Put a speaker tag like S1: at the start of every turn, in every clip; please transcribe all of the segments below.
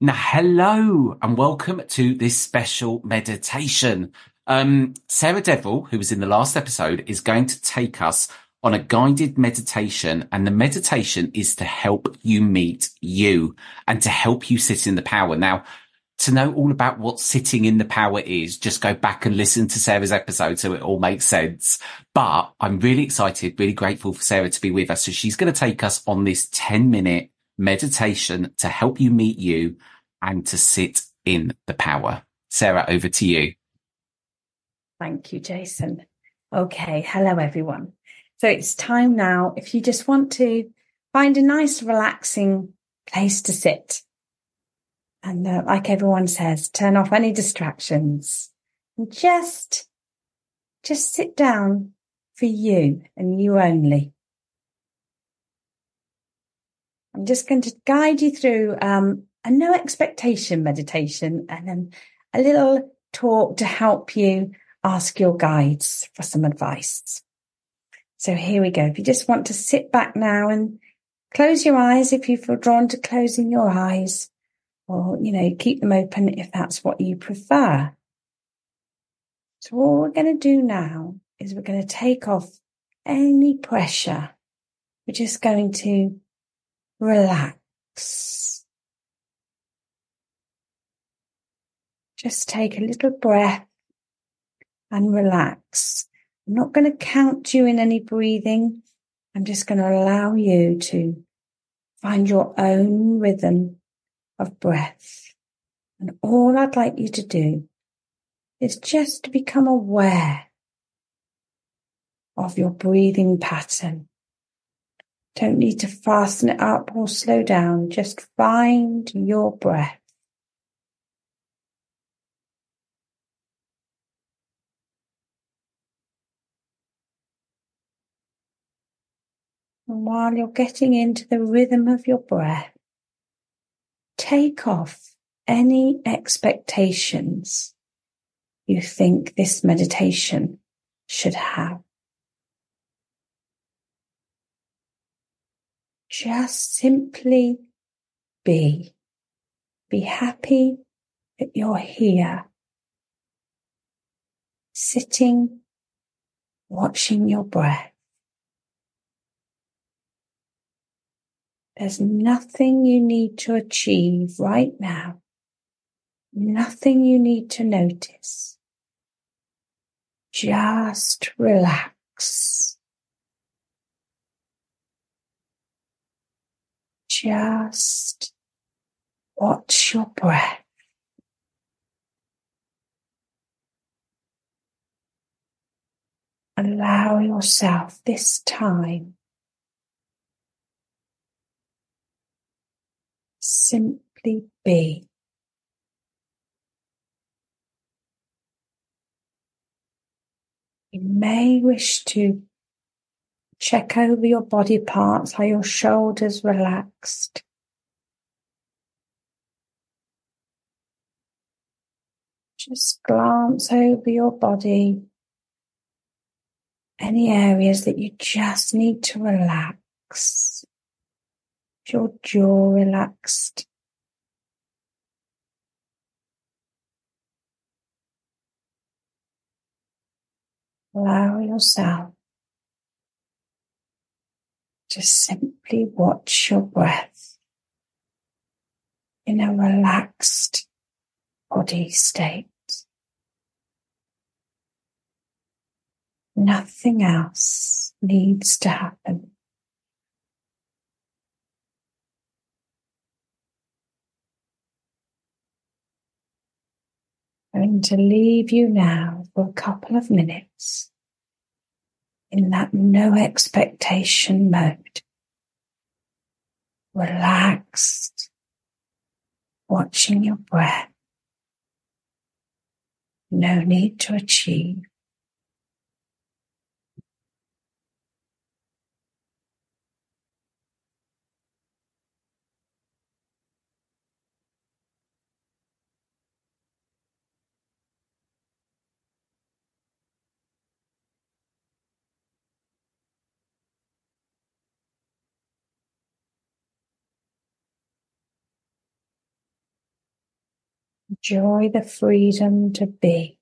S1: Now, hello and welcome to this special meditation. Um, Sarah Deverell, who was in the last episode, is going to take us on a guided meditation. And the meditation is to help you meet you and to help you sit in the power. Now, to know all about what sitting in the power is, just go back and listen to Sarah's episode so it all makes sense. But I'm really excited, really grateful for Sarah to be with us. So she's going to take us on this 10 minute meditation to help you meet you and to sit in the power. Sarah, over to you.
S2: Thank you, Jason. Okay. Hello, everyone. So it's time now. If you just want to find a nice, relaxing place to sit. And uh, like everyone says, turn off any distractions and just, just sit down for you and you only. I'm just going to guide you through um, a no expectation meditation and then a little talk to help you ask your guides for some advice. So here we go. If you just want to sit back now and close your eyes if you feel drawn to closing your eyes or, you know, keep them open if that's what you prefer. So all we're going to do now is we're going to take off any pressure. We're just going to relax. Just take a little breath and relax. I'm not going to count you in any breathing. I'm just going to allow you to find your own rhythm of breath. And all I'd like you to do is just to become aware of your breathing pattern. Don't need to fasten it up or slow down. Just find your breath. And while you're getting into the rhythm of your breath, take off any expectations you think this meditation should have. Just simply be. Be happy that you're here, sitting, watching your breath. There's nothing you need to achieve right now. Nothing you need to notice. Just relax. Just watch your breath. Allow yourself this time simply be. You may wish to Check over your body parts. Are your shoulders relaxed? Just glance over your body. Any areas that you just need to relax. Is your jaw relaxed? Allow yourself just simply watch your breath in a relaxed body state. Nothing else needs to happen. I'm going to leave you now for a couple of minutes in that no expectation mode. Relaxed, watching your breath. No need to achieve. Enjoy the freedom to be.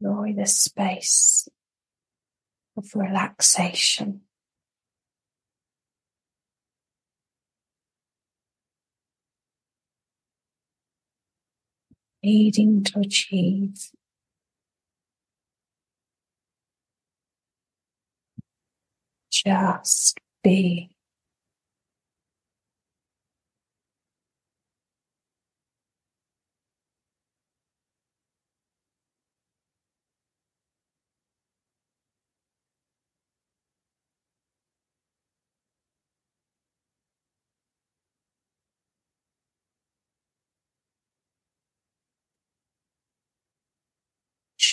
S2: Enjoy the space of relaxation. Needing to achieve just be.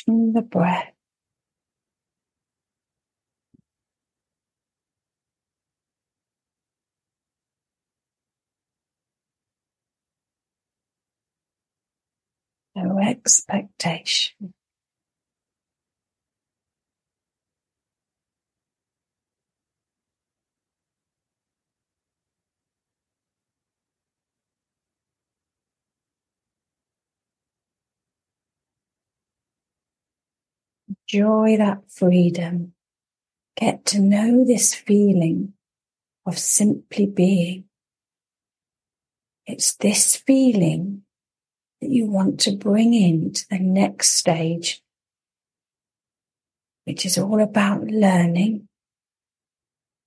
S2: Watching the breath. No expectation. Enjoy that freedom. Get to know this feeling of simply being. It's this feeling that you want to bring into the next stage, which is all about learning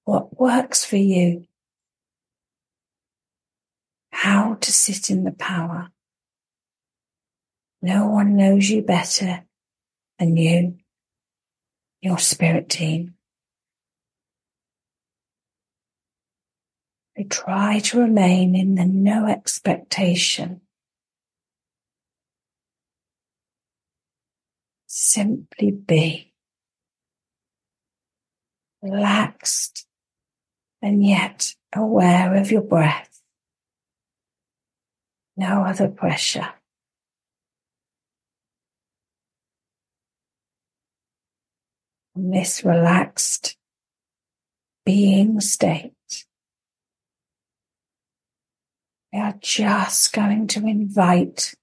S2: what works for you, how to sit in the power. No one knows you better than you, your spirit team. We try to remain in the no expectation. Simply be relaxed and yet aware of your breath. No other pressure. In this relaxed being state, we are just going to invite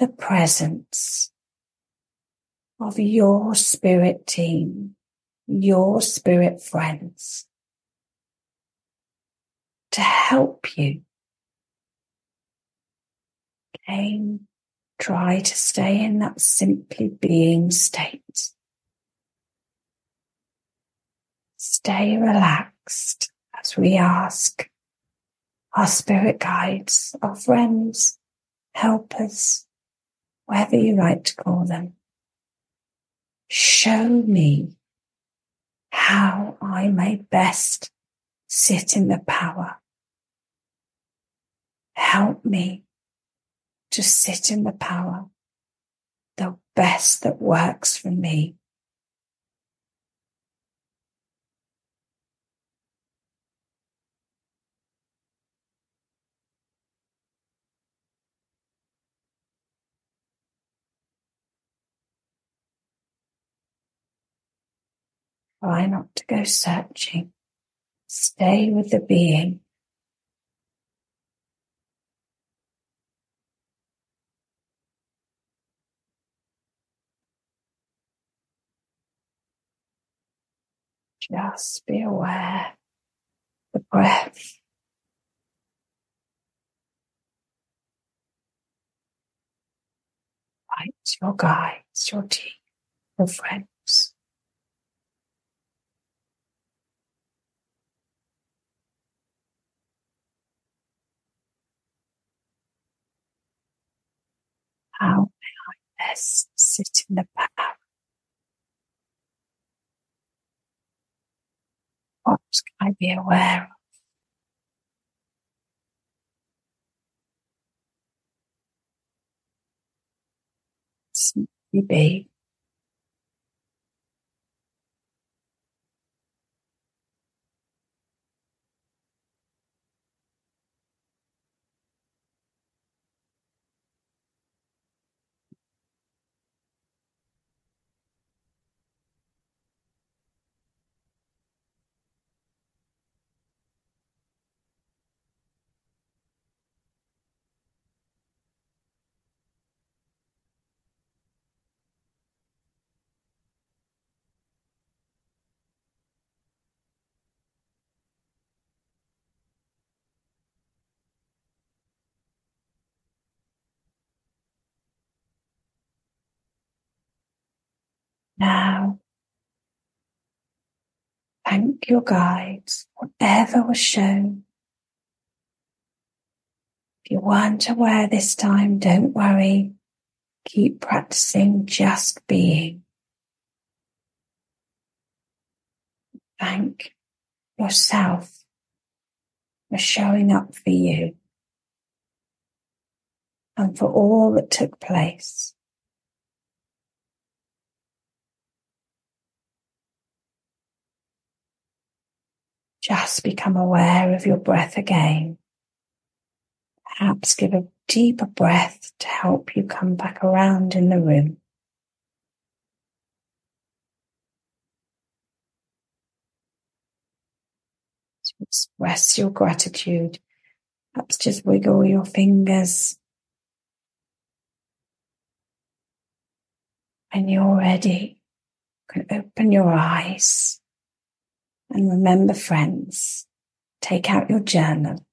S2: the presence of your spirit team, your spirit friends to help you. Again, try to stay in that simply being state. Stay relaxed as we ask our spirit guides, our friends, helpers, whatever you like to call them. Show me how I may best sit in the power. Help me to sit in the power, the best that works for me. Try not to go searching. Stay with the being. Just be aware the breath. Right, your guides, your team, your friends. How may I best sit in the power? What can I be aware of? Simply be. Now, thank your guides, whatever was shown. If you weren't aware this time, don't worry. Keep practicing just being. Thank yourself for showing up for you and for all that took place. Just become aware of your breath again. Perhaps give a deeper breath to help you come back around in the room. To express your gratitude. Perhaps just wiggle your fingers. When you're ready, you can open your eyes and remember, friends, take out your journal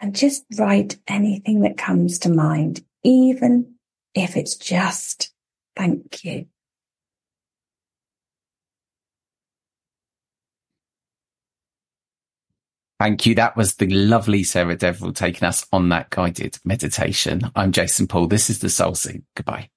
S2: and just write anything that comes to mind, even if it's just thank you.
S1: Thank you. That was the lovely Sarah Deverell taking us on that guided meditation. I'm Jason Paul. This is the Soul Sync. Goodbye.